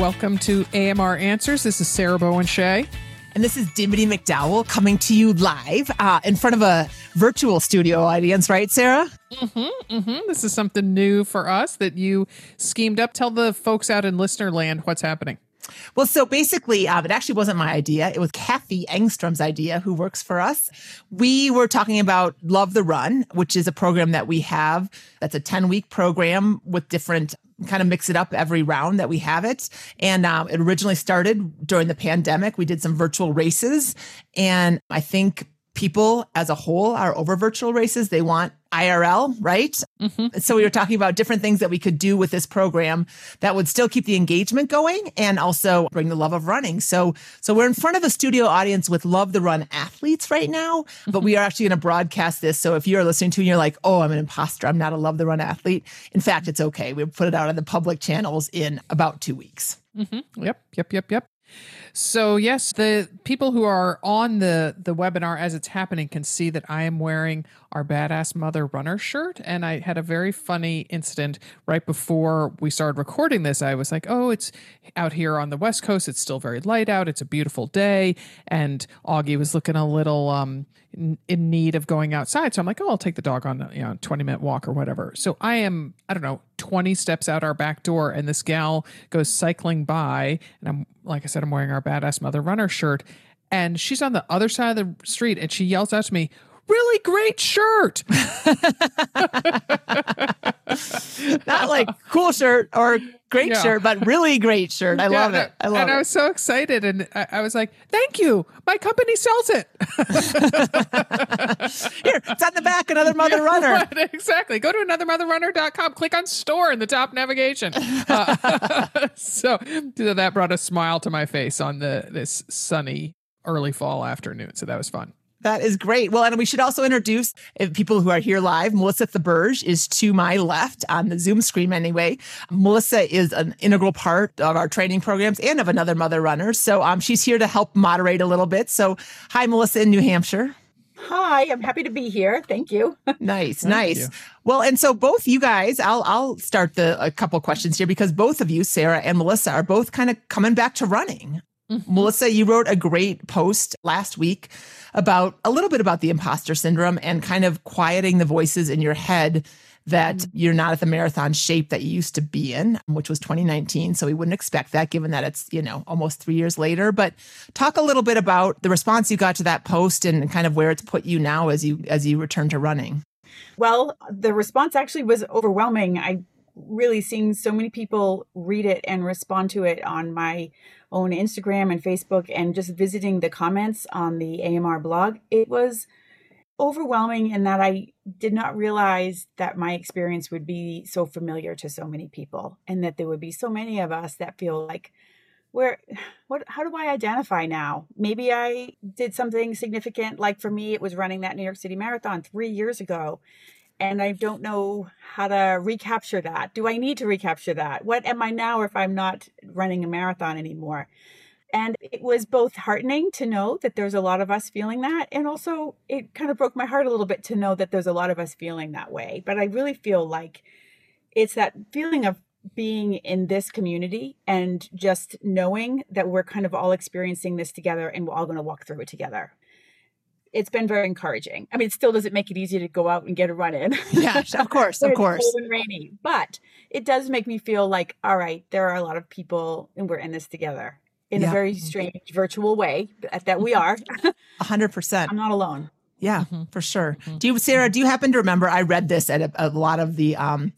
Welcome to AMR Answers. This is Sarah Bowen Shea. And this is Dimity McDowell coming to you live uh, in front of a virtual studio audience, right, Sarah? Mm-hmm, mm-hmm. This is something new for us that you schemed up. Tell the folks out in listener land what's happening. Well, so basically, um, it actually wasn't my idea. It was Kathy Engstrom's idea, who works for us. We were talking about Love the Run, which is a program that we have. That's a 10 week program with different kind of mix it up every round that we have it. And um, it originally started during the pandemic. We did some virtual races. And I think people as a whole are over virtual races. They want IRL, right? Mm-hmm. So we were talking about different things that we could do with this program that would still keep the engagement going and also bring the love of running. So, so we're in front of a studio audience with Love the Run athletes right now, but mm-hmm. we are actually going to broadcast this. So if you're listening to and you're like, oh, I'm an imposter, I'm not a Love the Run athlete. In fact, it's okay. We'll put it out on the public channels in about two weeks. Mm-hmm. Yep, yep, yep, yep. So yes, the people who are on the the webinar as it's happening can see that I am wearing our badass mother runner shirt and I had a very funny incident right before we started recording this. I was like, "Oh, it's out here on the West Coast. It's still very light out. It's a beautiful day." And Augie was looking a little um in need of going outside. So I'm like, oh, I'll take the dog on a you know 20 minute walk or whatever. So I am, I don't know, 20 steps out our back door, and this gal goes cycling by, and I'm like I said, I'm wearing our badass mother runner shirt, and she's on the other side of the street, and she yells out to me, really great shirt. Not like cool shirt or great yeah. shirt, but really great shirt. I yeah, love it. I love it. and it. I was so excited. And I, I, was like, thank you. My company sells it. Here, it's on the back, another mother yeah, runner. Right, exactly. Go to anothermotherrunner.com, click on store in the top navigation. Uh, so, so that brought a smile to my face on the this sunny early fall afternoon. So that was fun. That is great. Well, and we should also introduce people who are here live. Melissa Theberge is to my left on the Zoom screen anyway. Melissa is an integral part of our training programs and of Another Mother Runner. So um, she's here to help moderate a little bit. So hi, Melissa in New Hampshire. Hi, I'm happy to be here. Thank you. nice, Thank nice. You. Well, and so both you guys, I'll I'll start the a couple questions here because both of you, Sarah and Melissa, are both kind of coming back to running. Mm-hmm. Melissa, you wrote a great post last week about a little bit about the imposter syndrome and kind of quieting the voices in your head that mm-hmm. you're not at the marathon shape that you used to be in, which was 2019. So we wouldn't expect that given that it's, you know, almost three years later. But talk a little bit about the response you got to that post and kind of where it's put you now as you as you return to running. Well, the response actually was overwhelming. I really seeing so many people read it and respond to it on my own Instagram and Facebook and just visiting the comments on the AMR blog, it was overwhelming in that I did not realize that my experience would be so familiar to so many people and that there would be so many of us that feel like where what how do I identify now? Maybe I did something significant like for me it was running that New York City marathon 3 years ago and I don't know how to recapture that. Do I need to recapture that? What am I now if I'm not running a marathon anymore? And it was both heartening to know that there's a lot of us feeling that. And also, it kind of broke my heart a little bit to know that there's a lot of us feeling that way. But I really feel like it's that feeling of being in this community and just knowing that we're kind of all experiencing this together and we're all going to walk through it together it's been very encouraging. I mean, it still doesn't make it easy to go out and get a run in. Yeah, of course, of course. Cold and rainy, but it does make me feel like, all right, there are a lot of people, and we're in this together in yeah. a very strange virtual way that we are. A hundred percent. I'm not alone. Yeah, mm-hmm. for sure. Mm-hmm. Do you, Sarah? Do you happen to remember? I read this at a, a lot of the um,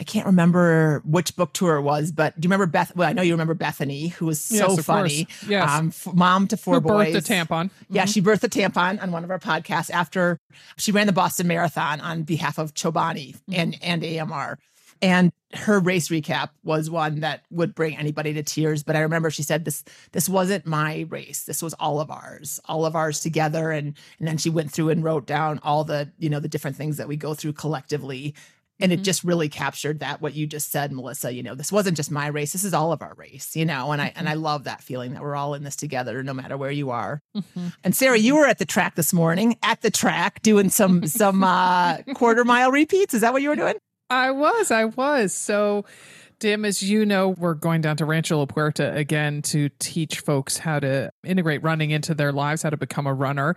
I can't remember which book tour it was, but do you remember Beth? Well, I know you remember Bethany, who was so yes, funny. Course. Yes. Um, f- mom to four who boys. Birthed a tampon. Mm-hmm. Yeah, she birthed a tampon on one of our podcasts after she ran the Boston Marathon on behalf of Chobani mm-hmm. and, and AMR. And her race recap was one that would bring anybody to tears. But I remember she said this this wasn't my race. This was all of ours, all of ours together. And and then she went through and wrote down all the, you know, the different things that we go through collectively and mm-hmm. it just really captured that what you just said melissa you know this wasn't just my race this is all of our race you know and i and i mm-hmm. love that feeling that we're all in this together no matter where you are mm-hmm. and sarah you were at the track this morning at the track doing some some uh quarter mile repeats is that what you were doing i was i was so Dim, as you know, we're going down to Rancho La Puerta again to teach folks how to integrate running into their lives, how to become a runner.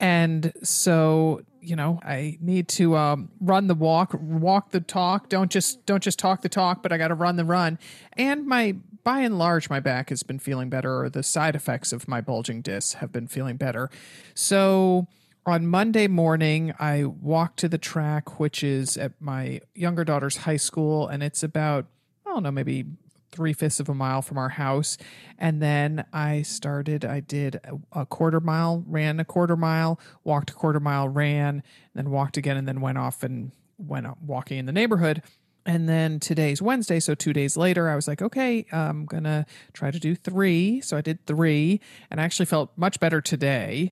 And so, you know, I need to um, run the walk, walk the talk. Don't just don't just talk the talk, but I got to run the run. And my by and large, my back has been feeling better, or the side effects of my bulging discs have been feeling better. So on Monday morning, I walked to the track, which is at my younger daughter's high school, and it's about, I don't know, maybe three fifths of a mile from our house. And then I started, I did a, quarter mile, ran a quarter mile, walked a quarter mile, ran, then walked again, and then went off and went walking in the neighborhood. And then today's Wednesday, so two days later, I was like, okay, I'm gonna try to do three. So I did three, and I actually felt much better today.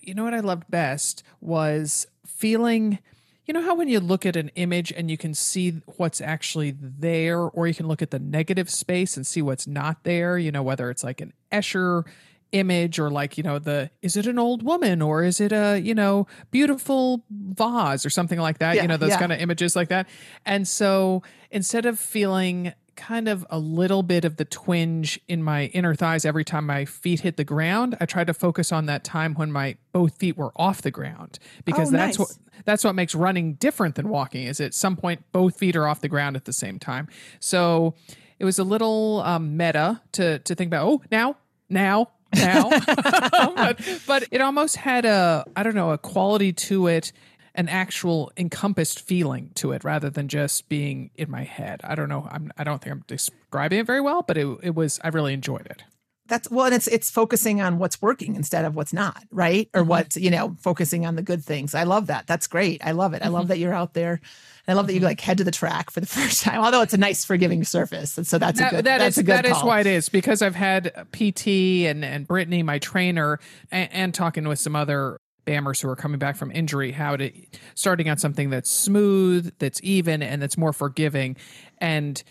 You know what I loved best was feeling you know how when you look at an image and you can see what's actually there, or you can look at the negative space and see what's not there, you know, whether it's like an Escher image or like, you know, the is it an old woman or is it a, you know, beautiful vase or something like that, yeah, you know, those yeah. kind of images like that. And so instead of feeling kind of a little bit of the twinge in my inner thighs every time my feet hit the ground. I tried to focus on that time when my both feet were off the ground because Oh, that's nice. what that's what makes running different than walking is at some point both feet are off the ground at the same time. So it was a little um, meta to to think about. Oh, now, now, now, but, but it almost had a I don't know a quality to it, an actual encompassed feeling to it, rather than just being in my head. I don't know. I'm I don't think I'm describing it very well, but it it was I really enjoyed it. That's well, and it's it's focusing on what's working instead of what's not, right? Or Mm-hmm. what you know, focusing on the good things. I love that. That's great. I love it. I Mm-hmm. love that you're out there. And I love that you like head to the track for the first time. Although it's a nice, forgiving surface, and so that's a good. that that's is- a good that is why it is because I've had PT and and Brittany, my trainer, and, and talking with some other bammers who are coming back from injury, how to starting on something that's smooth, that's even, and that's more forgiving. And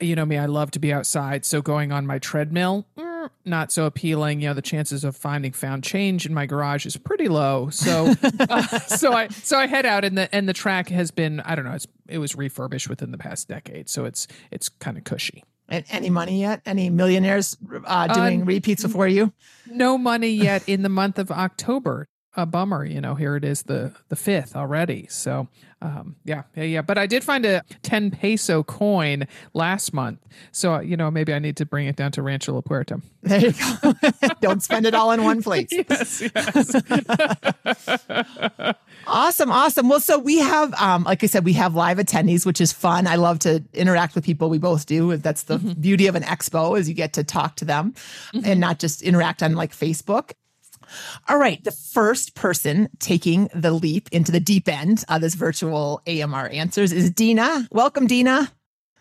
you know me, I love to be outside, so going on my treadmill. mm, Not so appealing. You know, the chances of finding found change in my garage is pretty low. So, uh, so I so I head out, and the and the track has been I don't know. It's it was refurbished within the past decade, so it's it's kind of cushy. And any money yet? Any millionaires uh, doing Um, repeats before you? no money yet in the month of October. A bummer, you know. Here it is the the fifth already. So, um, yeah, yeah, yeah. But I did find a ten peso coin last month. So, you know, maybe I need to bring it down to Rancho La Puerta. There you go. Don't spend it all in one place. Yes, yes. Awesome, awesome. Well, so we have, um, like I said, we have live attendees, which is fun. I love to interact with people. We both do. That's the beauty of an expo is you get to talk to them and not just interact on like Facebook. All right, the first person taking the leap into the deep end of this virtual AMR answers is Dena. Welcome, Dena.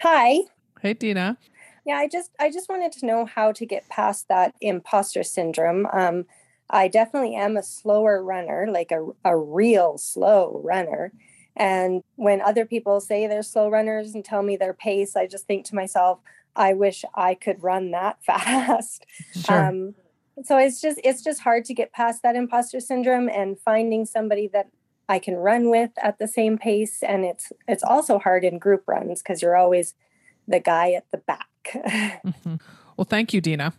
Hi. hey, Dena. Yeah, I just I just wanted to know how to get past that imposter syndrome. Um, I definitely am a slower runner, like a a real slow runner. And when other people say they're slow runners and tell me their pace, I just think to myself, I wish I could run that fast. Um, so it's just it's just hard to get past that imposter syndrome and finding somebody that I can run with at the same pace. And it's it's also hard in group runs because you're always the guy at the back. Mhm. Well, thank you, Dena.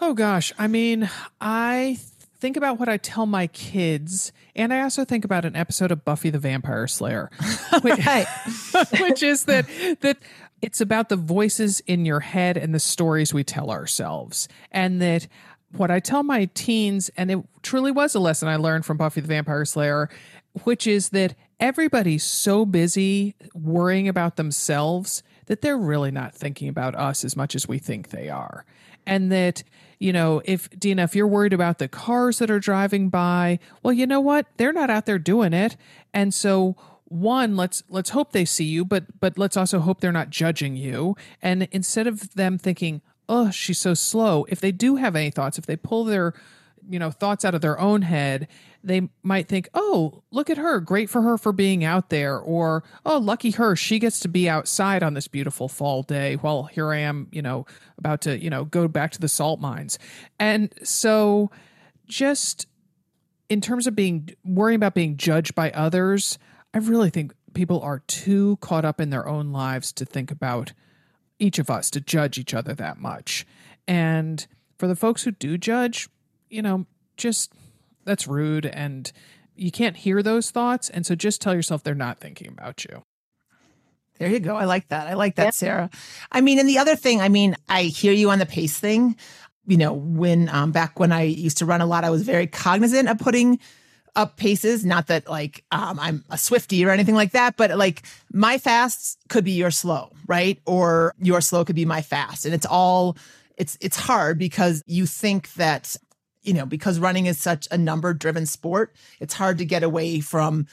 Oh gosh, I mean, I think about what I tell my kids, and I also think about an episode of Buffy the Vampire Slayer, which, which is that that it's about the voices in your head and the stories we tell ourselves, and that what I tell my teens, and it truly was a lesson I learned from Buffy the Vampire Slayer, which is that everybody's so busy worrying about themselves that they're really not thinking about us as much as we think they are. And that, you know, if Dena, if you're worried about the cars that are driving by, well, you know what? They're not out there doing it. And so one let's let's hope they see you but but let's also hope they're not judging you and instead of them thinking oh she's so slow if they do have any thoughts if they pull their you know thoughts out of their own head they might think oh look at her great for her for being out there or oh lucky her she gets to be outside on this beautiful fall day while here i am you know about to you know go back to the salt mines and so just in terms of being worrying about being judged by others i really think people are too caught up in their own lives to think about each of us, to judge each other that much. And for the folks who do judge, you know, just that's rude and you can't hear those thoughts. And so just tell yourself they're not thinking about you. There you go. I like that. I like that, yeah. Sarah. I mean, and the other thing, I mean, I hear you on the pace thing. You know, when um, back when I used to run a lot, I was very cognizant of putting up paces. Not that like um, I'm a Swifty or anything like that, but like my fast could be your slow, right? Or your slow could be my fast, and it's all it's it's hard because you think that you know because running is such a number driven sport, it's hard to get away from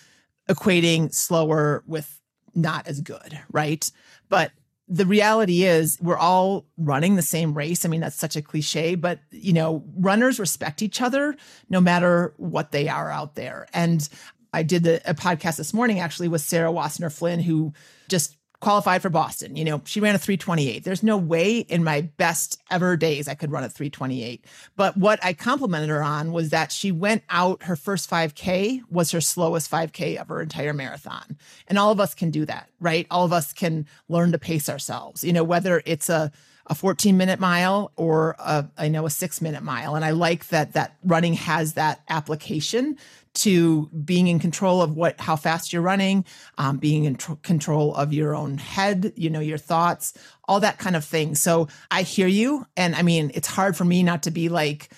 equating slower with not as good, right? But the reality is we're all running the same race. I mean, that's such a cliche, but you know, runners respect each other no matter what they are out there. And I did a podcast this morning actually with Sarah Wassenaar Flynn, who just qualified for Boston. You know, she ran a 328. There's no way in my best ever days I could run a 328. But what I complimented her on was that she went out her first 5K was her slowest 5K of her entire marathon. And all of us can do that, right? All of us can learn to pace ourselves. You know, whether it's a a 14 minute mile or a, I know a six minute mile. And I like that that running has that application to being in control of what how fast you're running um, being in tr- control of your own head you know your thoughts all that kind of thing so i hear you and i mean it's hard for me not to be like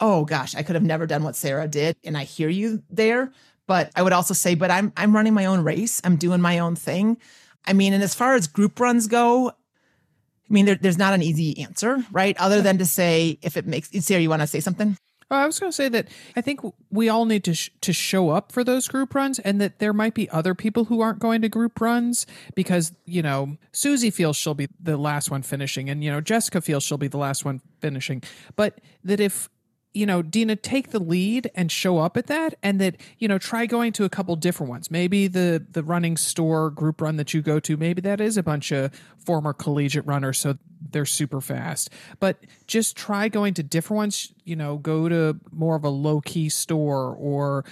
oh gosh i could have never done what sarah did and i hear you there but i would also say but i'm i'm running my own race i'm doing my own thing i mean and as far as group runs go I mean, there, there's not an easy answer, right? Other than to say, if it makes, Sarah, you want to say something? Oh, I was going to say that I think we all need to sh- to show up for those group runs, and that there might be other people who aren't going to group runs because you know Susie feels she'll be the last one finishing, and you know Jessica feels she'll be the last one finishing. But that if you know, Dena, take the lead and show up at that, and that you know, try going to a couple different ones. Maybe the the running store group run that you go to, maybe that is a bunch of former collegiate runners, so they're super fast. But just try going to different ones. You know, go to more of a low key store, or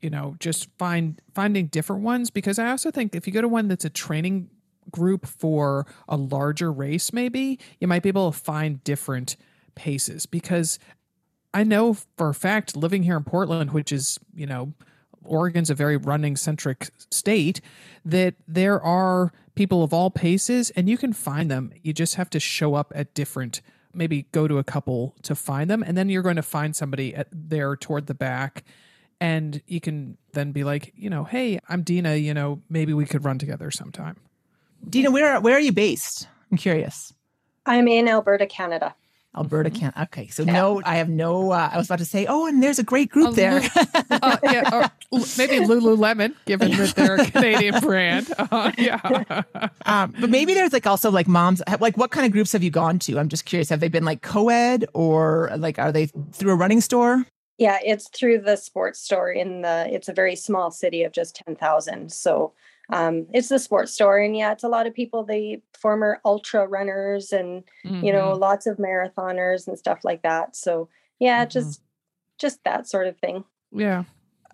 you know, just find finding different ones because I also think if you go to one that's a training group for a larger race, maybe you might be able to find different paces because I know for a fact living here in Portland, which is, you know, Oregon's a very running centric state, that there are people of all paces and you can find them. You just have to show up at different, maybe go to a couple to find them. And then you're going to find somebody at there toward the back. And you can then be like, you know, hey, I'm Dena, you know, maybe we could run together sometime. Dena, where where are you based? I'm curious. I'm in Alberta, Canada. Alberta mm-hmm. can't. Okay, so yeah. no, I have no. Uh, I was about to say, oh, and there's a great group a there. uh, yeah, or maybe Lululemon, given that they're a Canadian brand. Uh, yeah, um, but maybe there's like also like moms. Like, what kind of groups have you gone to? I'm just curious. Have they been like co-ed or like are they through a running store? Yeah, it's through the sports store in the. It's a very small city of just ten thousand. So um, it's the sports store and yeah it's a lot of people the former ultra runners and mm-hmm. you know mm-hmm. lots of marathoners and stuff like that so yeah mm-hmm. just just that sort of thing yeah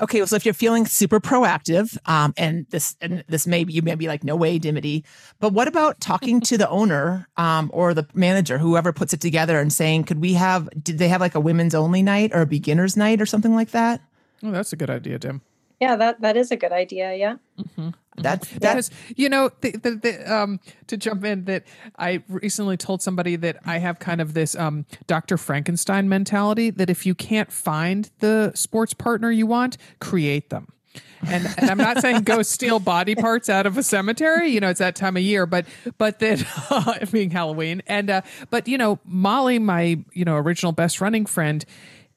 okay well, so if you're feeling super proactive um, and this and this may be you may be like no way dimity but what about talking to the owner um, or the manager whoever puts it together and saying could we have did they have like a women's only night or a beginners night or something like that oh that's a good idea dim yeah that that is a good idea yeah mm-hmm. That's that's because, you know the, the, the, um to jump in that I recently told somebody that I have kind of this um Dr. Frankenstein mentality that if you can't find the sports partner you want, create them. and, and I'm not saying go steal body parts out of a cemetery. You know, it's that time of year, but but that uh, being Halloween, and uh, but you know, Molly, my you know original best running friend,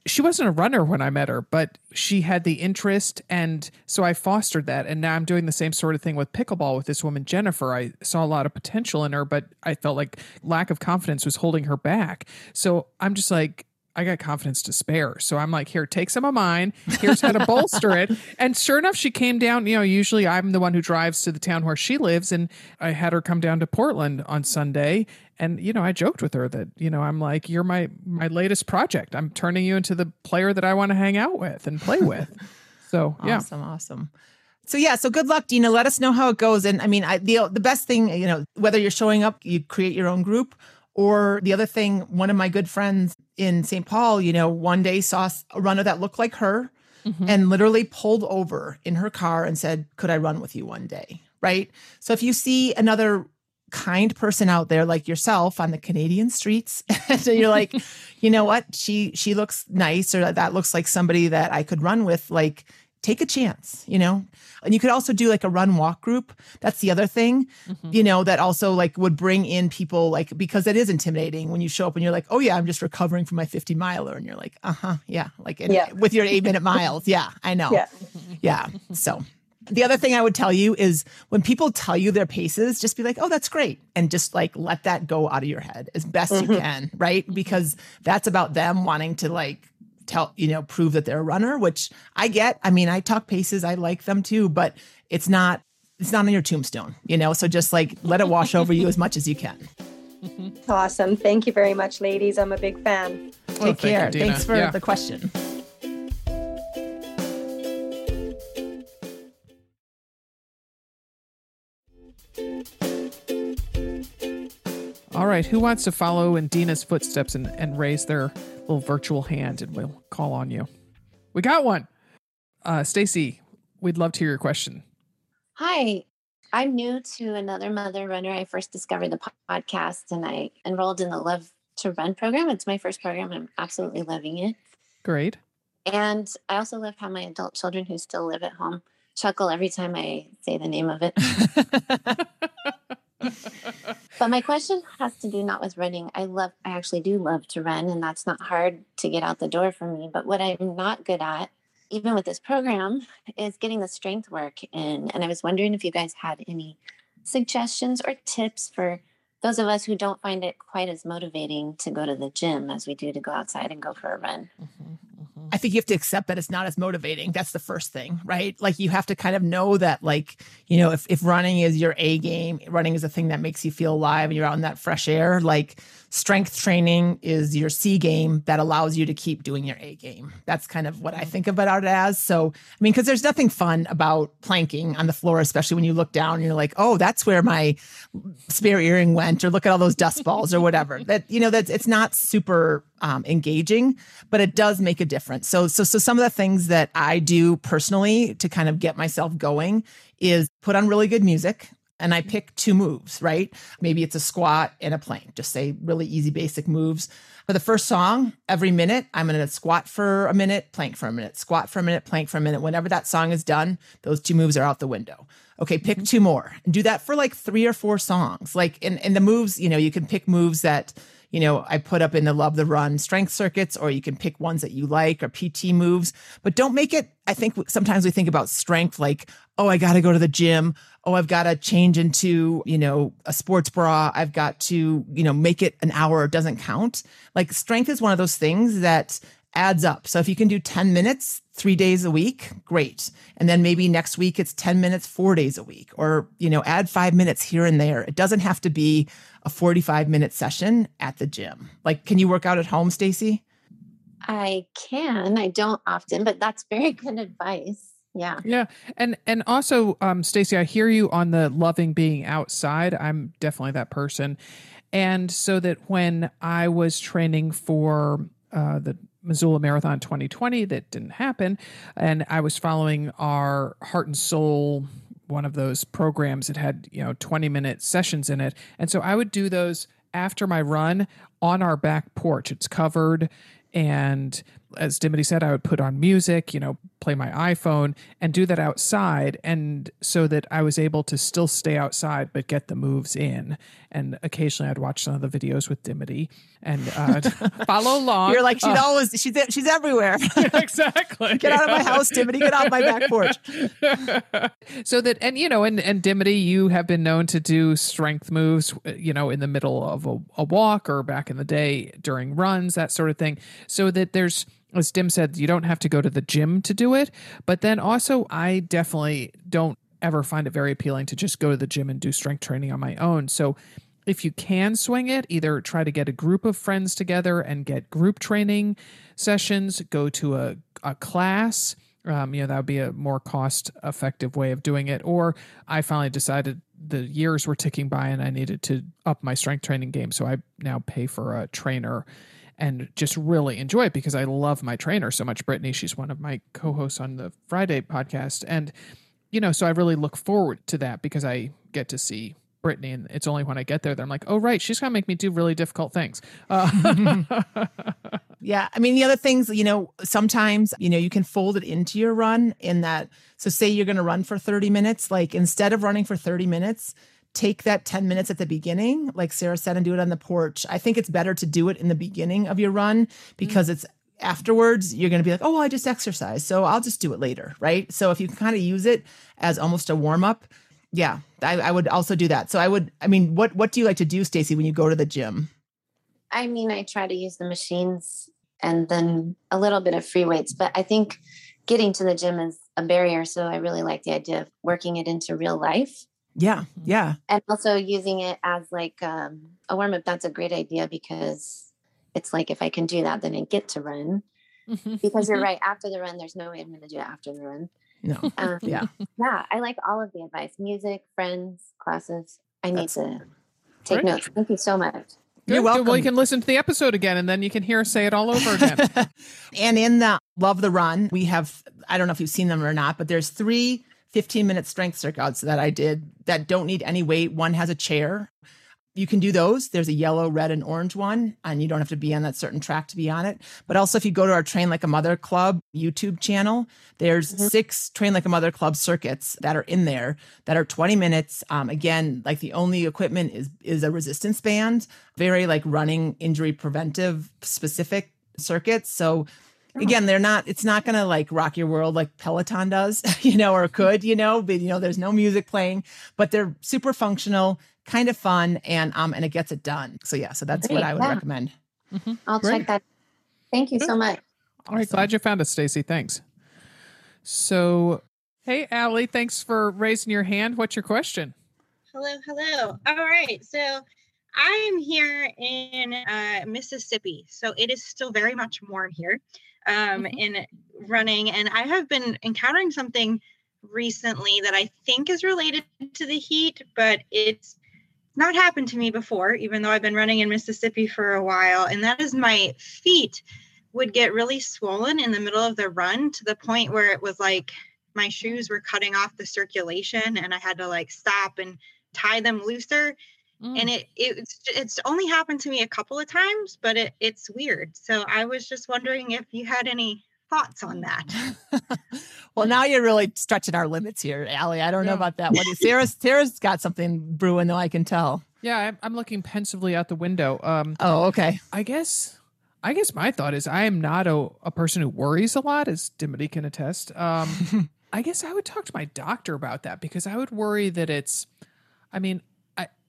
she wasn't a runner when I met her, but she had the interest. And so I fostered that. And now I'm doing the same sort of thing with pickleball with this woman, Jennifer. I saw a lot of potential in her, but I felt like lack of confidence was holding her back. So I'm just like, I got confidence to spare. So I'm like, here, take some of mine. Here's how to bolster it. And sure enough, she came down. You know, usually I'm the one who drives to the town where she lives. And I had her come down to Portland on Sunday. And, you know, I joked with her that, you know, I'm like, you're my my latest project. I'm turning you into the player that I want to hang out with and play with. So yeah. Awesome, awesome. So yeah, so good luck, Dena. Let us know how it goes. And I mean, I, the the best thing, you know, whether you're showing up, you create your own group, or the other thing, one of my good friends in St. Paul, you know, one day saw a runner that looked like her, mm-hmm. and literally pulled over in her car and said, "Could I run with you one day?" Right. So if you see another kind person out there like yourself on the Canadian streets. and you're like, you know what? She she looks nice or that looks like somebody that I could run with. Like, take a chance, you know? And you could also do like a run walk group. That's the other thing, mm-hmm. you know, that also like would bring in people like because it is intimidating when you show up and you're like, oh yeah, I'm just recovering from my 50 miler. And you're like, uh-huh, yeah. Like yeah. with your eight minute miles. Yeah, I know. Yeah. Yeah. So the other thing I would tell you is when people tell you their paces, just be like, oh, that's great. And just like let that go out of your head as best mm-hmm. you can, right? Because that's about them wanting to like tell, you know, prove that they're a runner, which I get. I mean, I talk paces, I like them too, but it's not it's not on your tombstone, you know? So just like let it wash over you as much as you can. Awesome. Thank you very much, ladies. I'm a big fan. Take care. You, Thanks for yeah. the question. All right, who wants to follow in Dena's footsteps and, and raise their little virtual hand and we'll call on you? We got one. Uh, Stacey, we'd love to hear your question. Hi, I'm new to another mother runner. I first discovered the podcast and I enrolled in the Love to Run program. It's my first program. I'm absolutely loving it. Great. And I also love how my adult children who still live at home chuckle every time I say the name of it. but my question has to do not with running. I love, I actually do love to run, and that's not hard to get out the door for me. But what I'm not good at, even with this program, is getting the strength work in. And I was wondering if you guys had any suggestions or tips for those of us who don't find it quite as motivating to go to the gym as we do to go outside and go for a run. Mm-hmm. I think you have to accept that it's not as motivating. That's the first thing, right? Like you have to kind of know that, like, you know, if, if running is your A game, running is a thing that makes you feel alive and you're out in that fresh air, like strength training is your C game that allows you to keep doing your A game. That's kind of what I think about it as. So, I mean, because there's nothing fun about planking on the floor, especially when you look down and you're like, oh, that's where my spare earring went, or look at all those dust balls or whatever. That, you know, that's it's not super um, engaging, but it does make a difference. So, so, so some of the things that I do personally to kind of get myself going is put on really good music and I pick two moves, right? Maybe it's a squat and a plank, just say really easy, basic moves. For the first song, every minute, I'm going to squat for a minute, plank for a minute, squat for a minute, plank for a minute. Whenever that song is done, those two moves are out the window. Okay, pick mm-hmm. two more and do that for like three or four songs. Like, in, in the moves, you know, you can pick moves that you know, I put up in the Love the Run strength circuits, or you can pick ones that you like or PT moves, but don't make it. I think sometimes we think about strength like, oh, I got to go to the gym. Oh, I've got to change into, you know, a sports bra. I've got to, you know, make it an hour. It doesn't count. Like strength is one of those things that adds up. So if you can do 10 minutes three days a week, great. And then maybe next week it's 10 minutes, four days a week, or, you know, add five minutes here and there. It doesn't have to be a 45 minute session at the gym. Like, can you work out at home, Stacey? I can. I don't often, but that's very good advice. Yeah. Yeah. And and also um Stacey, I hear you on the loving being outside. I'm definitely that person. And so that when I was training for uh, the Missoula Marathon 2020 that didn't happen. And I was following our Heart and Soul, one of those programs that had, you know, 20 minute sessions in it. And so I would do those after my run on our back porch. It's covered. And as Dimity said, I would put on music, you know, play my iPhone and do that outside. And so that I was able to still stay outside, but get the moves in. And occasionally I'd watch some of the videos with Dimity and uh, follow along. You're like, she's uh, always, she's, she's everywhere. exactly. get out of my house, Dimity. Get off my back porch. so that, and, you know, and, and Dimity, you have been known to do strength moves, you know, in the middle of a, a walk or back in the day during runs, that sort of thing. So that there's, as Dim said, you don't have to go to the gym to do it. But then also, I definitely don't ever find it very appealing to just go to the gym and do strength training on my own. So if you can swing it, either try to get a group of friends together and get group training sessions, go to a, a class Um, you know, that would be a more cost effective way of doing it. Or I finally decided the years were ticking by and I needed to up my strength training game. So I now pay for a trainer and just really enjoy it because I love my trainer so much. Brittany, she's one of my co hosts on the Friday podcast. And, you know, so I really look forward to that because I get to see Brittany, and it's only when I get there that I'm like, oh right, she's gonna make me do really difficult things. Uh- yeah, I mean the other things, you know, sometimes you know you can fold it into your run in that. So say you're gonna run for 30 minutes, like instead of running for 30 minutes, take that 10 minutes at the beginning, like Sarah said, and do it on the porch. I think it's better to do it in the beginning of your run because mm-hmm. it's afterwards you're going to be like oh well i just exercise so i'll just do it later right so if you can kind of use it as almost a warm up yeah, I, I would also do that. So I would. I mean, what what do you like to do, Stacey, when you go to the gym? I mean, I try to use the machines and then a little bit of free weights, but I think getting to the gym is a barrier. So I really like the idea of working it into real life. Yeah, yeah, and also using it as like um, a warm up. That's a great idea because it's like if I can do that, then I get to run. because you're right. After the run, there's no way I'm going to do it after the run. No. Um, yeah. Yeah. I like all of the advice music, friends, classes. I need That's to take great. notes. Thank you so much. Good. You're welcome. Well, you can listen to the episode again and then you can hear us say it all over again. and in the Love the Run, we have, I don't know if you've seen them or not, but there's three 15 minute strength circuits that I did that don't need any weight. One has a chair you can do those. There's a yellow, red, and orange one, and you don't have to be on that certain track to be on it. But also, if you go to our Train Like a Mother Club YouTube channel, there's mm-hmm. six Train Like a Mother Club circuits that are in there that are 20 minutes. Um, again, like the only equipment is is a resistance band, very like running injury preventive specific circuits. So. Again they're not it's not going to like rock your world like peloton does you know or could you know but you know there's no music playing but they're super functional kind of fun and um and it gets it done. So yeah, so that's Great, what I would yeah. recommend. Mm-hmm. I'll Great. check that. Thank you so much. All right, glad you found us, Stacey. Thanks. So, hey, Allie, thanks for raising your hand. What's your question? Hello, hello. All right, so I am here in uh, Mississippi, so it is still very much warm here um, mm-hmm. in running, and I have been encountering something recently that I think is related to the heat, but it's not happened to me before, even though I've been running in Mississippi for a while. And that is my feet would get really swollen in the middle of the run to the point where it was like my shoes were cutting off the circulation and I had to like stop and tie them looser. Mm. And it, it it's it's only happened to me a couple of times, but it, it's weird. So I was just wondering if you had any thoughts on that. well, now you're really stretching our limits here, Allie. I don't yeah. know about that. What is Sarah's Sarah's got something brewing though, I can tell. Yeah, I'm looking pensively out the window. Um, oh, okay. I guess I guess my thought is I am not a, a person who worries a lot, as Dimity can attest. Um, I guess I would talk to my doctor about that because I would worry that it's I mean, I,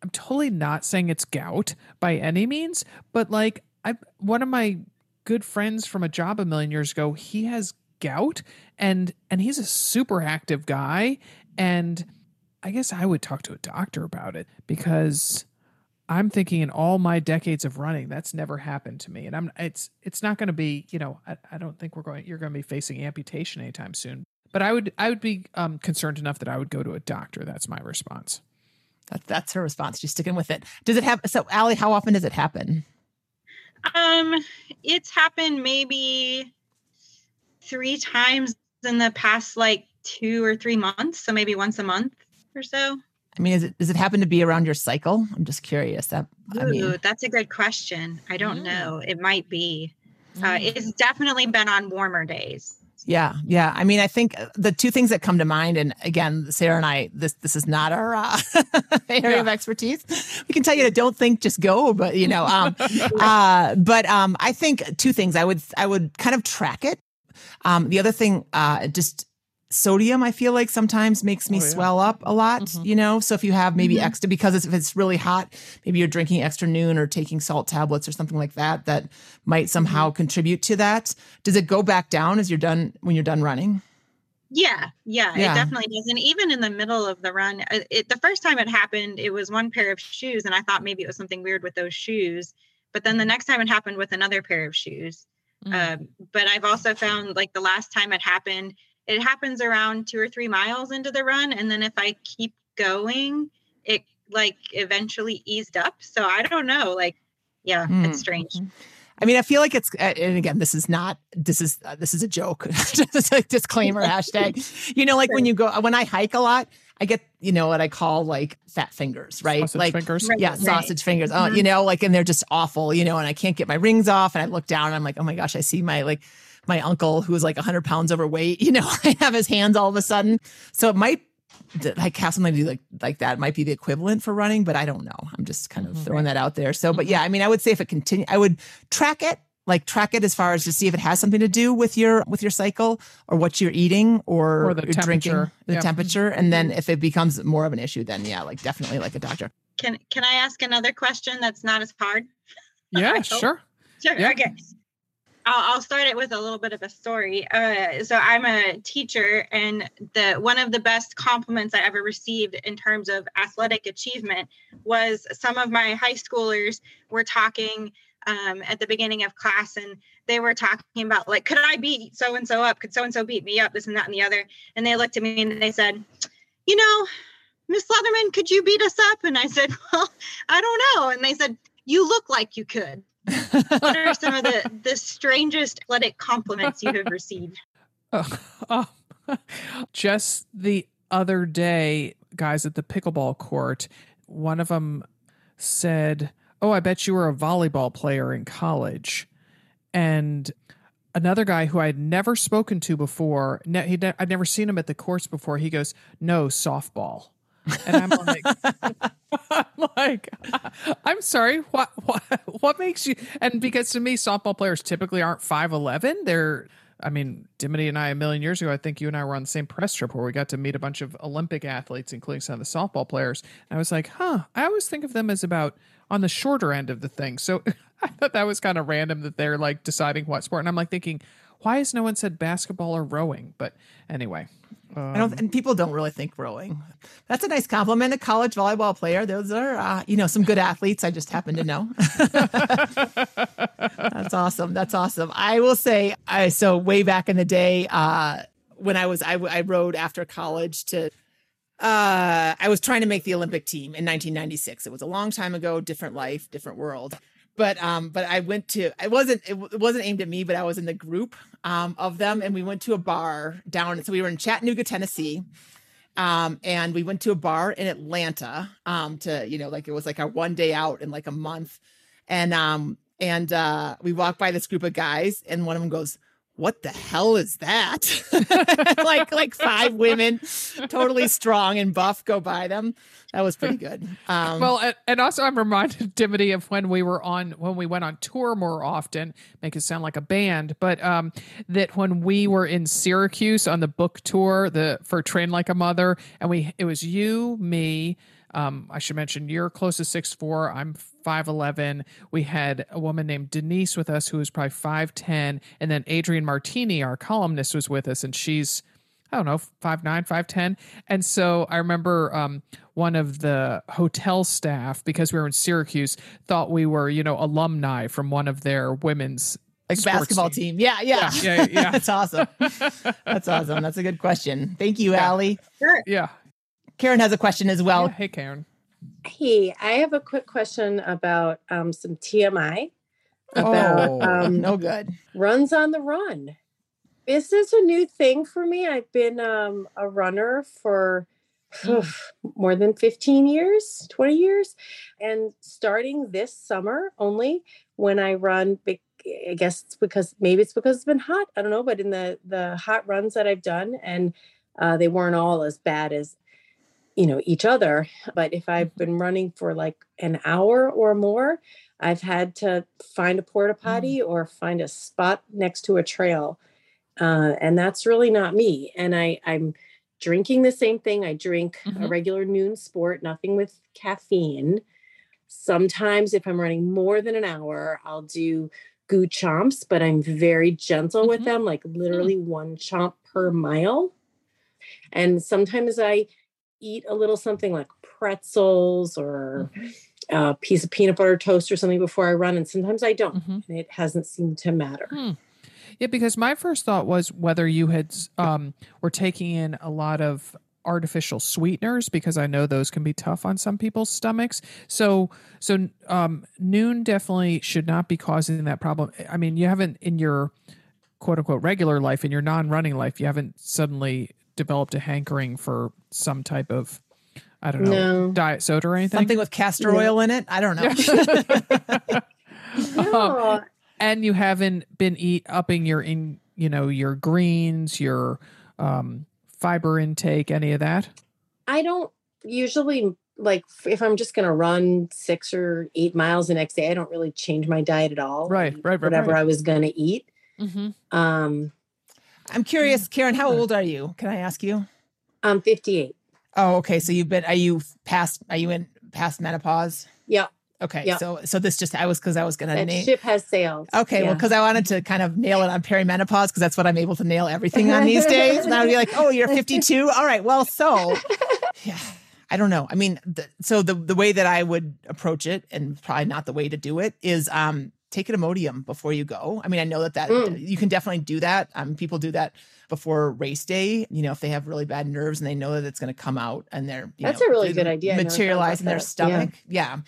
I'm totally not saying it's gout by any means, but like I one of my good friends from a job a million years ago. He has gout and and he's a super active guy and I guess I would talk to a doctor about it because I'm thinking in all my decades of running, that's never happened to me. And I'm it's it's not going to be, you know, I, I don't think we're going you're going to be facing amputation anytime soon. But I would I would be um, concerned enough that I would go to a doctor. That's my response. That, that's her response. She's sticking with it. Does it have so Allie, how often does it happen? Um, it's happened maybe three times in the past like two or three months. So maybe once a month or so. I mean, is it does it happen to be around your cycle? I'm just curious. That Ooh, I mean, that's a good question. I don't mm. know. It might be. Uh, mm. it's definitely been on warmer days. Yeah, yeah. I mean, I think the two things that come to mind, and again, Sarah and I, this this is not our uh, area yeah. of expertise. We can tell you to don't think, just go. But you know, um, uh, but um, I think two things. I would I would kind of track it. Um, the other thing, uh, just sodium i feel like sometimes makes me oh, yeah. swell up a lot mm-hmm. you know so if you have maybe mm-hmm. extra because if it's really hot maybe you're drinking extra Nuun or taking salt tablets or something like that that might somehow mm-hmm. contribute to that does it go back down as you're done when you're done running yeah, yeah, yeah, it definitely does. And even in the middle of the run, uh, it, the first time it happened, it was one pair of shoes, and I thought maybe it was something weird with those shoes. But then the next time it happened with another pair of shoes. Mm. Um, but I've also found like the last time it happened, it happens around two or three miles into the run. And then if I keep going, it like eventually eased up. So I don't know. Like, yeah, Mm. it's strange. I mean, I feel like it's, uh, and again, this is not, this is, uh, this is a joke. Just a disclaimer hashtag. You know, like when you go, when I hike a lot, I get, you know, what I call like fat fingers, right? Sausage like, fingers. Right. yeah, sausage fingers. Oh, Mhm. you know, like, and they're just awful, you know, and I can't get my rings off. And I look down and I'm like, oh my gosh, I see my, like, my uncle who was like 100 pounds overweight, you know, I have his hands all of a sudden. So it might, th- like, have something to do like, like that might be the equivalent for running, but I don't know. I'm just kind of Mhm. throwing that out there. So, but yeah, I mean, I would say if it continue, I would track it like track it as far as to see if it has something to do with your with your cycle or what you're eating or, Or the you're drinking temperature. the Yep. temperature and then if it becomes more of an issue then yeah like definitely like a doctor Can can I ask another question that's not as hard? Yeah, sure. Sure. Yeah. Okay. I'll, I'll start it with a little bit of a story. Uh, so I'm a teacher, and the one of the best compliments I ever received in terms of athletic achievement was some of my high schoolers were talking um, at the beginning of class, and they were talking about like, could I beat so and so up? Could so and so beat me up? This and that and the other. And they looked at me and they said, you know, Miss Leatherman, could you beat us up? And I said, well, I don't know. And they said, you look like you could what are some of the the strangest athletic compliments you have received Oh, oh, just the other day, guys at the pickleball court, one of them said, "Oh, I bet you were a volleyball player in college," and another guy who I'd never spoken to before, ne- he I'd never seen him at the courts before. He goes, "No, softball," and I'm like. I'm like, I'm sorry. What, what what makes you? And because to me, softball players typically aren't five eleven. They're, I mean, Dimity and I a million years ago. I think you and I were on the same press trip where we got to meet a bunch of Olympic athletes, including some of the softball players. And I was like, huh. I always think of them as about on the shorter end of the thing. So I thought that was kind of random that they're like deciding what sport. And I'm like thinking, why has no one said basketball or rowing? But anyway, I don't, and people don't really think rowing. That's a nice compliment. A college volleyball player. Those are, uh, you know, some good athletes. I just happen to know. That's awesome. That's awesome. I will say, I so way back in the day, uh, when I was, I, I rowed after college to, uh, I was trying to make the Olympic team in 1996. It was a long time ago, different life, different world. But um, but I went to it wasn't it, w- it wasn't aimed at me, but I was in the group um of them, and we went to a bar down. So we were in Chattanooga, Tennessee, um, and we went to a bar in Atlanta, um, to you know like it was like our one day out in like a month, and um and uh we walked by this group of guys, and one of them goes, "What the hell is that?" like like five women, totally strong and buff, go by them. That was pretty good. Um, Well, and, also I'm reminded, Dimity, of when we were on when we went on tour more often. Make it sound like a band, but um, that when we were in Syracuse on the book tour, the for Train Like a Mother, and we it was you, me. Um, I should mention you're close to six four. I'm five eleven. We had a woman named Denise with us who was probably five ten, and then Adrienne Martini, our columnist, was with us, and she's I don't know, five nine, five ten. And so I remember um, one of the hotel staff, because we were in Syracuse, thought we were, you know, alumni from one of their women's like sports basketball teams. team. Yeah, yeah, Yeah, yeah, yeah. That's awesome. That's awesome. That's a good question. Thank you, Yeah. Allie. Yeah. Karen has a question as well. Yeah, Hey, Karen. Hey, I have a quick question about um, some TMI about oh, um, no good. runs on the run. This is a new thing for me? I've been um, a runner for more than 15 years, 20 years. And starting this summer only when I run, I guess it's because maybe it's because it's been hot. I don't know. But in the, the hot runs that I've done, and uh, they weren't all as bad as you know each other but if i've been running for like an hour or more i've had to find a porta potty or find a spot next to a trail uh, and that's really not me and i i'm drinking the same thing. I drink a Mhm. regular Nuun sport nothing with caffeine. Sometimes if i'm running more than an hour i'll do goo chomps but i'm very gentle with Mhm. them like literally one chomp per mile and sometimes i eat a little something like pretzels or a piece of peanut butter toast or something before I run. And sometimes I don't. Mhm. And it hasn't seemed to matter. Hmm. Yeah, because my first thought was whether you had um were taking in a lot of artificial sweeteners because I know those can be tough on some people's stomachs. So so um Nuun definitely should not be causing that problem. I mean, you haven't in your quote unquote regular life in your non-running life, you haven't suddenly developed a hankering for some type of I don't know, No. diet soda or anything. Something with castor oil in it. I don't know. No, and you haven't been eat upping your in you know your greens your um fiber intake any of that I don't usually like if I'm just gonna run six or eight miles the next day. I don't really change my diet at all. Right, right, right, Whatever right. I was gonna eat. mm-hmm. Um, I'm curious, Karen, how old are you? Can I ask you? I'm 58. Oh, okay. So you've been, are you past, are you in past menopause? Yeah, Okay. Yeah. So, so this just, I was, cause I was going to name. ship has sailed. Okay, well, because I wanted to kind of nail it on perimenopause because that's what I'm able to nail everything on these days. And I would be like, "Oh, you're 52. All right, well, so yeah, I don't know. I mean, the, so the the way that I would approach it, and probably not the way to do it, is um take an Imodium before you go. I mean, I know that that Mm. you can definitely do that. Um, people do that before race day. You know, if they have really bad nerves and they know that it's going to come out, and they're you That's know, a really good idea. I never thought Materialize in their that. Yeah. stomach. yeah.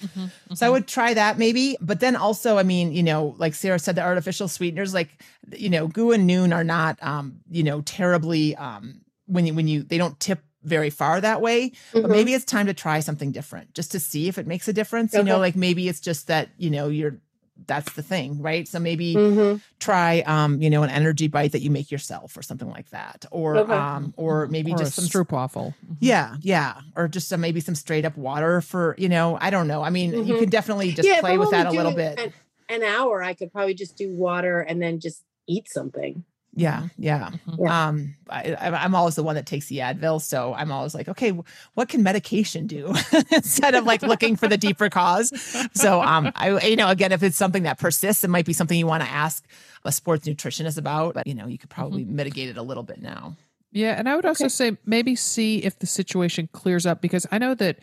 So I would try that maybe. But then also, I mean, you know, like Sarah said, the artificial sweeteners, like, you know, Gu and Nuun are not, um, you know, terribly, um, when you, when you, they don't tip very far that way, but Mhm. maybe it's time to try something different just to see if it makes a difference. You know, like maybe it's just that, you know, you're, that's the thing, right? So maybe Mhm. try, um, you know, an energy bite that you make yourself or something like that. Or, Okay. um, or maybe or just some stroopwafel Mhm. yeah, yeah, or just some maybe some straight up water for you know I don't know. I mean, you Mhm. can definitely just Yeah, play with that a little bit. An, an hour, I could probably just do water and then just eat something. Yeah, yeah. Mhm. Yeah. Um, I, I- I'm always the one that takes the Advil, so I'm always like, okay, what can medication do instead of like looking for the deeper cause? So, um, I you know, again, if it's something that persists, it might be something you want to ask a sports nutritionist about. But you know, you could probably mitigate it a little bit now. Yeah, and I would also say maybe see if the situation clears up because I know that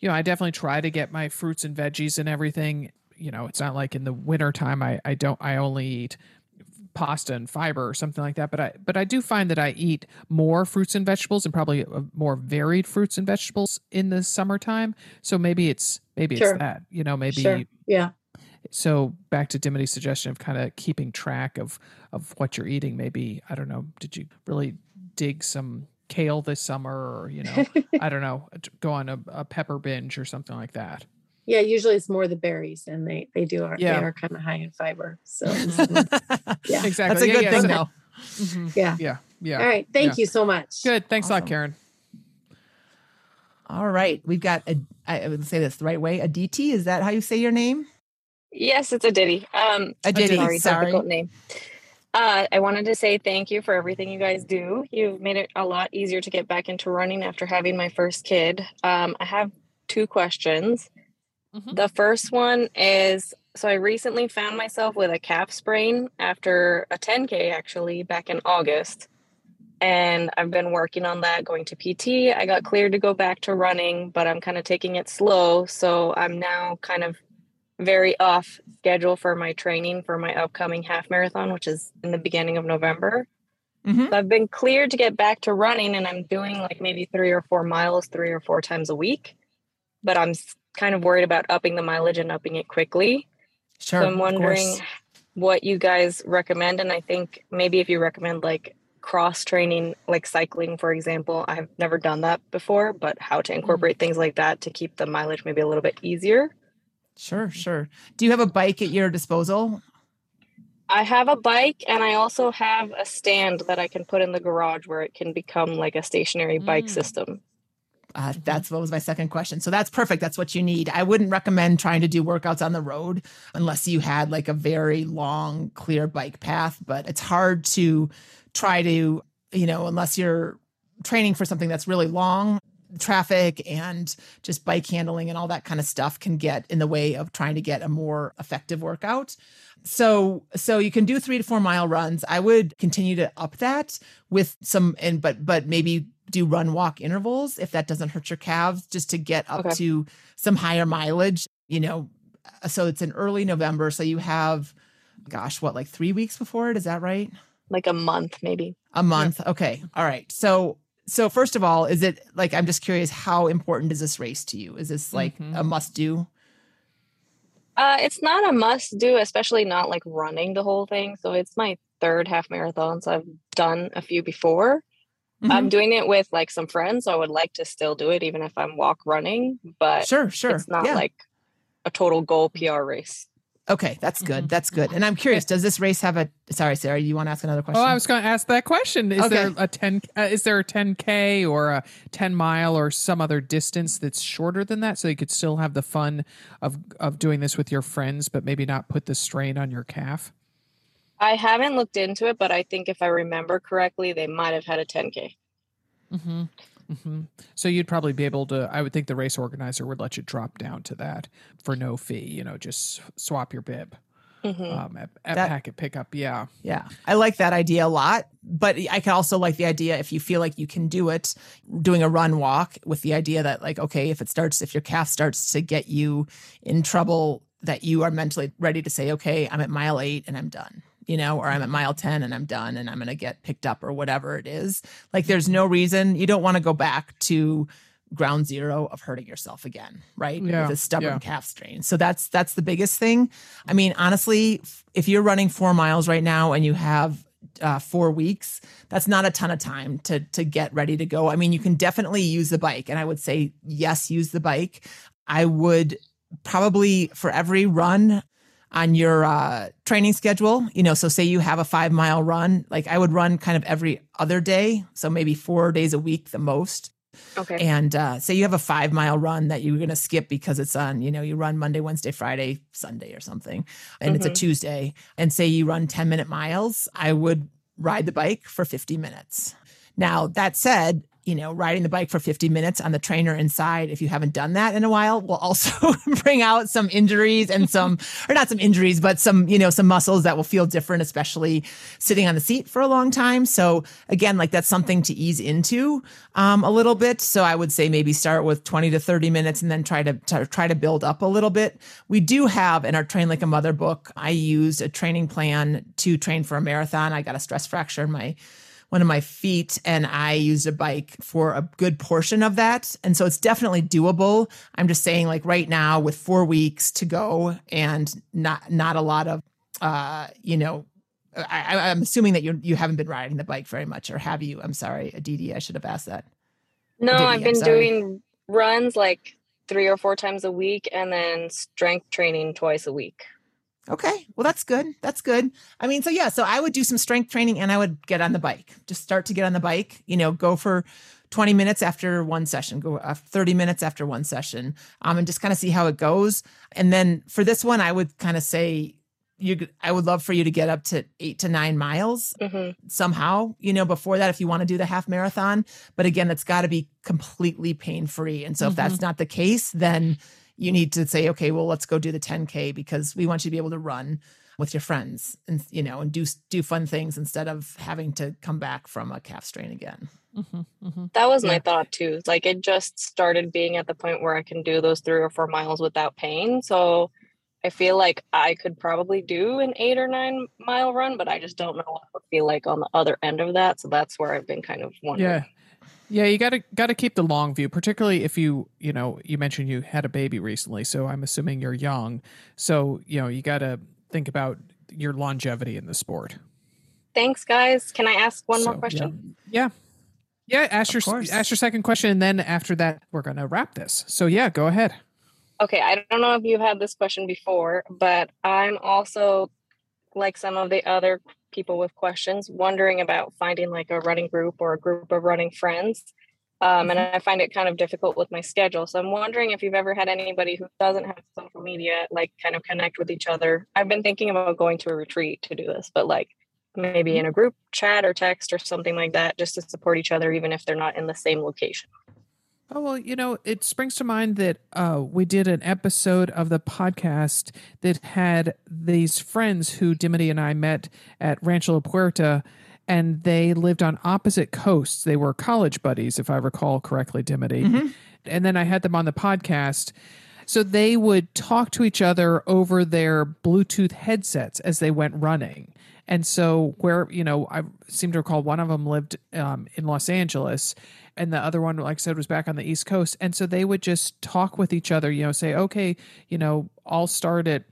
you know, I definitely try to get my fruits and veggies and everything. You know, it's not like in the winter time I I don't I only eat pasta and fiber or something like that, but I but I do find that I eat more fruits and vegetables and probably uh, more varied fruits and vegetables in the summertime. So maybe it's maybe Sure. it's that. You know, maybe Sure. Yeah. so back to Dimity's suggestion of kind of keeping track of of what you're eating. Maybe I don't know. Did you really dig some kale this summer, or you know, I don't know, go on a, a pepper binge or something like that? Yeah. Usually it's more the berries and they, they do are, Yeah. they are kind of high in fiber. So yeah, Exactly. That's a Yeah, good yeah, thing, so- though. Mhm. yeah. Yeah, yeah. All right. Thank Yeah. you so much. Good. Thanks a lot, Karen. All right, we've got a. I I would say this the right way. Aditi, is that how you say your name? Yes, it's a ditty. Um, Aditi, sorry, sorry. difficult name. Uh, I wanted to say thank you for everything you guys do. You've made it a lot easier to get back into running after having my first kid. Um, I have two questions. Mhm. The first one is so I recently found myself with a calf sprain after a 10K actually back in August. And I've been working on that, going to PT. I got cleared to go back to running, but I'm kind of taking it slow. So I'm now kind of very off schedule for my training for my upcoming half marathon, which is in the beginning of November. Mhm. So I've been cleared to get back to running, and I'm doing like maybe three or four miles, three or four times a week. But I'm kind of worried about upping the mileage and upping it quickly. Sure. so I'm wondering what you guys recommend, and I think maybe if you recommend like cross training, like cycling, for example. I've never done that before, but how to incorporate things like that to keep the mileage maybe a little bit easier. Sure, sure. Do you have a bike at your disposal? I have a bike and I also have a stand that I can put in the garage where it can become like a stationary bike Mm. system. Uh, that's what was my second question. So that's perfect. That's what you need. I wouldn't recommend trying to do workouts on the road unless you had like a very long, clear bike path. But it's hard to try to, you know, unless you're training for something that's really long. Traffic and just bike handling and all that kind of stuff can get in the way of trying to get a more effective workout. So, so you can do three to four mile runs. I would continue to up that with some, and but but maybe do run walk intervals if that doesn't hurt your calves, just to get up Okay. to some higher mileage. You know, so it's in early November, so you have, gosh, what like three weeks before it? Is that right? like a month maybe. A month. Okay. All right. So so first of all, is it like I'm just curious how important is this race to you? Is this like Mhm. a must do? Uh, it's not a must do, especially not like running the whole thing. So it's my third half marathon. So I've done a few before. Mm-hmm. I'm doing it with like some friends. So I would like to still do it, even if I'm walk running, but Sure, sure. it's not yeah. like a total goal PR race. Okay, that's good. Mhm. That's good. And I'm curious, does this race have a sorry, Sarah, you want to ask another question? Oh, I was going to ask that question. Is Okay. there a 10 uh, is there a 10k or a 10 mile or some other distance that's shorter than that so you could still have the fun of of doing this with your friends but maybe not put the strain on your calf? I haven't looked into it, but I think if I remember correctly, they might have had a 10K. Mhm. Mhm. So you'd probably be able to I would think the race organizer would let you drop down to that for no fee, you know, just swap your bib. Mhm. Um at, at That- packet pickup, yeah. Yeah, I like that idea a lot. But I can also like the idea if you feel like you can do it, doing a run walk with the idea that, like, okay, if it starts, if your calf starts to get you in trouble, that you are mentally ready to say, okay, I'm at mile eight and I'm done, you know, or I'm at mile 10 and I'm done and I'm going to get picked up or whatever it is. Like, there's no reason you don't want to go back to ground zero of hurting yourself again, right? Yeah, With a stubborn yeah. calf strain. So that's that's the biggest thing. I mean, honestly, if you're running four miles right now and you have uh, four weeks, that's not a ton of time to to get ready to go. I mean, you can definitely use the bike, and I would say yes, use the bike. I would probably for every run on your uh, training schedule, you know, so say you have a five mile run, like I would run kind of every other day, so maybe four days a week the most Okay. and uh, say you have a five mile run that you're going to skip because it's on you know you run monday wednesday friday sunday or something and it's a Mhm. tuesday and say you run 10 minute miles i would ride the bike for 50 minutes now that said you know riding the bike for 50 minutes on the trainer inside. If you haven't done that in a while will also bring out some injuries and some or not some injuries but some you know some muscles that will feel different especially sitting on the seat for a long time. So again like that's something to ease into um, a little bit. So i would say maybe start with 20 to 30 minutes and then try to, to try to build up a little bit. We do have in our train like a mother book i used a training plan to train for a marathon. I got a stress fracture in my one of my feet and I used a bike for a good portion of that. And so it's definitely doable. I'm just saying like right now with 4 weeks to go and not not a lot of uh you know I, I'm assuming that you you haven't been riding the bike very much, or have you? I'm sorry, Aditi. I should have asked that. No, you? I've been doing runs like three or four times a week and then strength training twice a week. Okay, well that's good. That's good. I mean, so yeah, so I would do some strength training and I would get on the bike. Just start to get on the bike. You know, go for 20 minutes after one session, go uh, 30 minutes after one session, um, and just kind of see how it goes. And then for this one, I would kind of say you. I would love for you to get up to eight to nine miles hmm somehow, you know, before that if you want to do the half marathon. But again, that's got to be completely pain free. And so if that's not the case, then you need to say, okay, well, let's go do the 10K because we want you to be able to run with your friends and you know and do do fun things instead of having to come back from a calf strain again. Mhm, mhm. That was Yeah. my thought too. Like it just started being at the point where I can do those three or four miles without pain. So I feel like I could probably do an eight or nine mile run, but I just don't know what it would feel like on the other end of that. So that's where I've been kind of wondering. Yeah. Yeah, you got to got to keep the long view, particularly if you, you know, you mentioned you had a baby recently, so I'm assuming you're young. So, you know, you got to think about your longevity in the sport. Thanks, guys. Can I ask one So, more question? Yeah. Yeah, ask your course. ask your second question and then after that we're going to wrap this. So, yeah, go ahead. Okay, I don't know if you've had this question before, but I'm also like some of the other people with questions, wondering about finding like a running group or a group of running friends. Um, and I find it kind of difficult with my schedule. So I'm wondering if you've ever had anybody who doesn't have social media, like kind of connect with each other. I've been thinking about going to a retreat to do this, but like maybe in a group chat or text or something like that, just to support each other, even if they're not in the same location. Oh well, you know, it springs to mind that uh, we did an episode of the podcast that had these friends who Dimity and I met at Rancho La Puerta, and they lived on opposite coasts. They were college buddies, if I recall correctly, Dimity. Mhm. And then I had them on the podcast. So they would talk to each other over their Bluetooth headsets as they went running. And so, where, you know, I seem to recall one of them lived um, in Los Angeles and the other one, like I said, was back on the East Coast. And so they would just talk with each other, you know, say, okay, you know, I'll start at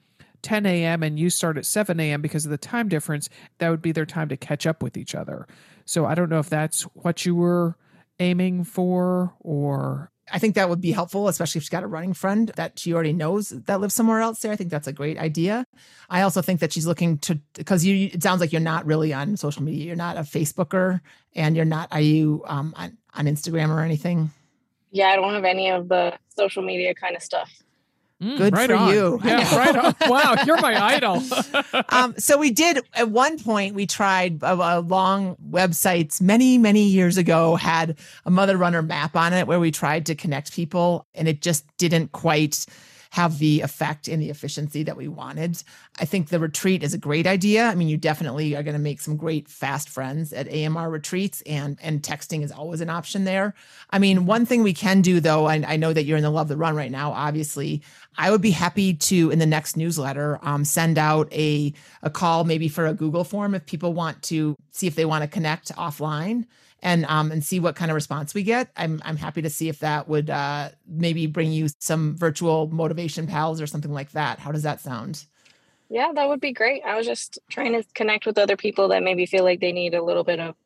10 a.m. and you start at 7 a.m. because of the time difference. That would be their time to catch up with each other. So I don't know if that's what you were aiming for or I think that would be helpful, especially if she's got a running friend that she already knows that lives somewhere else there. I think that's a great idea. I also think that she's looking to because you it sounds like you're not really on social media. You're not a Facebooker and you're not are you um on, on Instagram or anything? Yeah, I don't have any of the social media kind of stuff. Mm, Good right for on. you. Yeah, right on. Wow, you're my idol. um, so we did at one point we tried a, uh, long websites many many years ago had a mother runner map on it where we tried to connect people and it just didn't quite have the effect and the efficiency that we wanted. I think the retreat is a great idea. I mean, you definitely are going to make some great fast friends at AMR retreats, and and texting is always an option there. I mean, one thing we can do though, I, I know that you're in the Love the Run right now. Obviously, I would be happy to in the next newsletter um, send out a a call maybe for a Google form if people want to see if they want to connect offline and um and see what kind of response we get. I'm I'm happy to see if that would uh maybe bring you some virtual motivation pals or something like that. How does that sound? Yeah, that would be great. I was just trying to connect with other people that maybe feel like they need a little bit of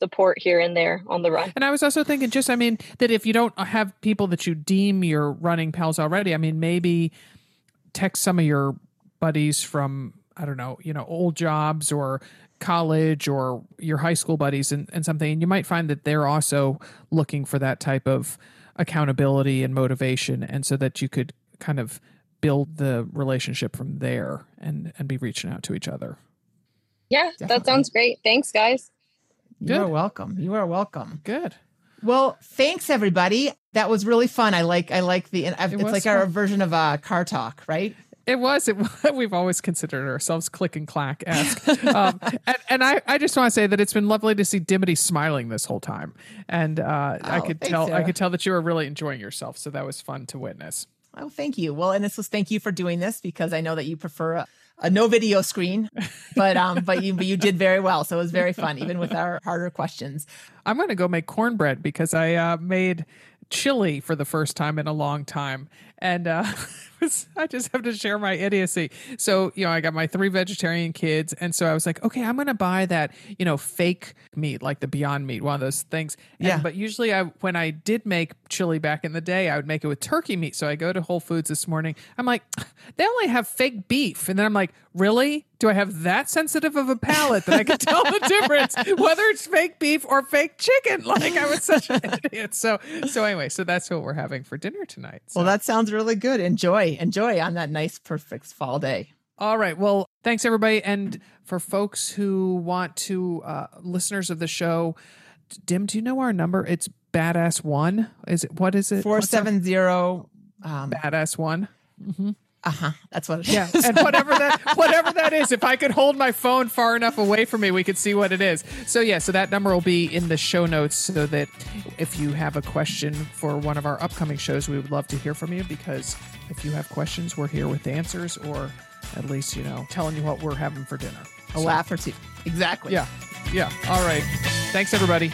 support here and there on the run. And I was also thinking, just I mean, that if you don't have people that you deem your running pals already, I mean, maybe text some of your buddies from I don't know, you know, old jobs or college or your high school buddies and, and something, and you might find that they're also looking for that type of accountability and motivation, and so that you could kind of build the relationship from there and and be reaching out to each other. Yeah, Definitely. that sounds great. Thanks, guys. You are welcome. You are welcome. Good. Well, thanks everybody. That was really fun. I like I like the it's was like our version of uh car talk, right? It was. It, we've always considered ourselves click and clack esque, um, and, and I, I just want to say that it's been lovely to see Dimity smiling this whole time, and uh, I Oh, could thanks, tell I could tell that you were really enjoying yourself. So that was fun to witness. Oh, thank you. Well, and this was thank you for doing this because I know that you prefer a, no video screen, but um, but you but you did very well. So it was very fun, even with our harder questions. I'm to go make cornbread because I uh, made chili for the first time in a long time, and uh, was- I just have to share my idiocy. So you know, I got my three vegetarian kids, and so I was like, okay, I'm going to buy that you know fake meat, like the Beyond Meat, one of those things. And- Yeah. But usually, I when I did make chili back in the day, I would make it with turkey meat. So I go to Whole Foods this morning. I'm like, they only have fake beef, and then I'm like, really? Do I have that sensitive of a palate that I can tell the difference whether it's fake beef or fake chicken? Like I was such an idiot. So so anyway, so that's what we're having for dinner tonight. So. Well, that sounds really good. Enjoy, enjoy on that nice, perfect fall day. All right. Well, thanks everybody. And for folks who want to, uh, listeners of the show, Dim, do you know our number? It's badass one. Is it what is it? Four seven zero. Um, badass one. Uh huh. That's what it is. Yeah, and whatever that whatever that is, if I could hold my phone far enough away from me, we could see what it is. So yeah, so that number will be in the show notes, so that if you have a question for one of our upcoming shows, we would love to hear from you. Because if you have questions, we're here with answers, or at least you know telling you what we're having for dinner. A laugh or two. Exactly. Yeah, yeah. All right. Thanks everybody.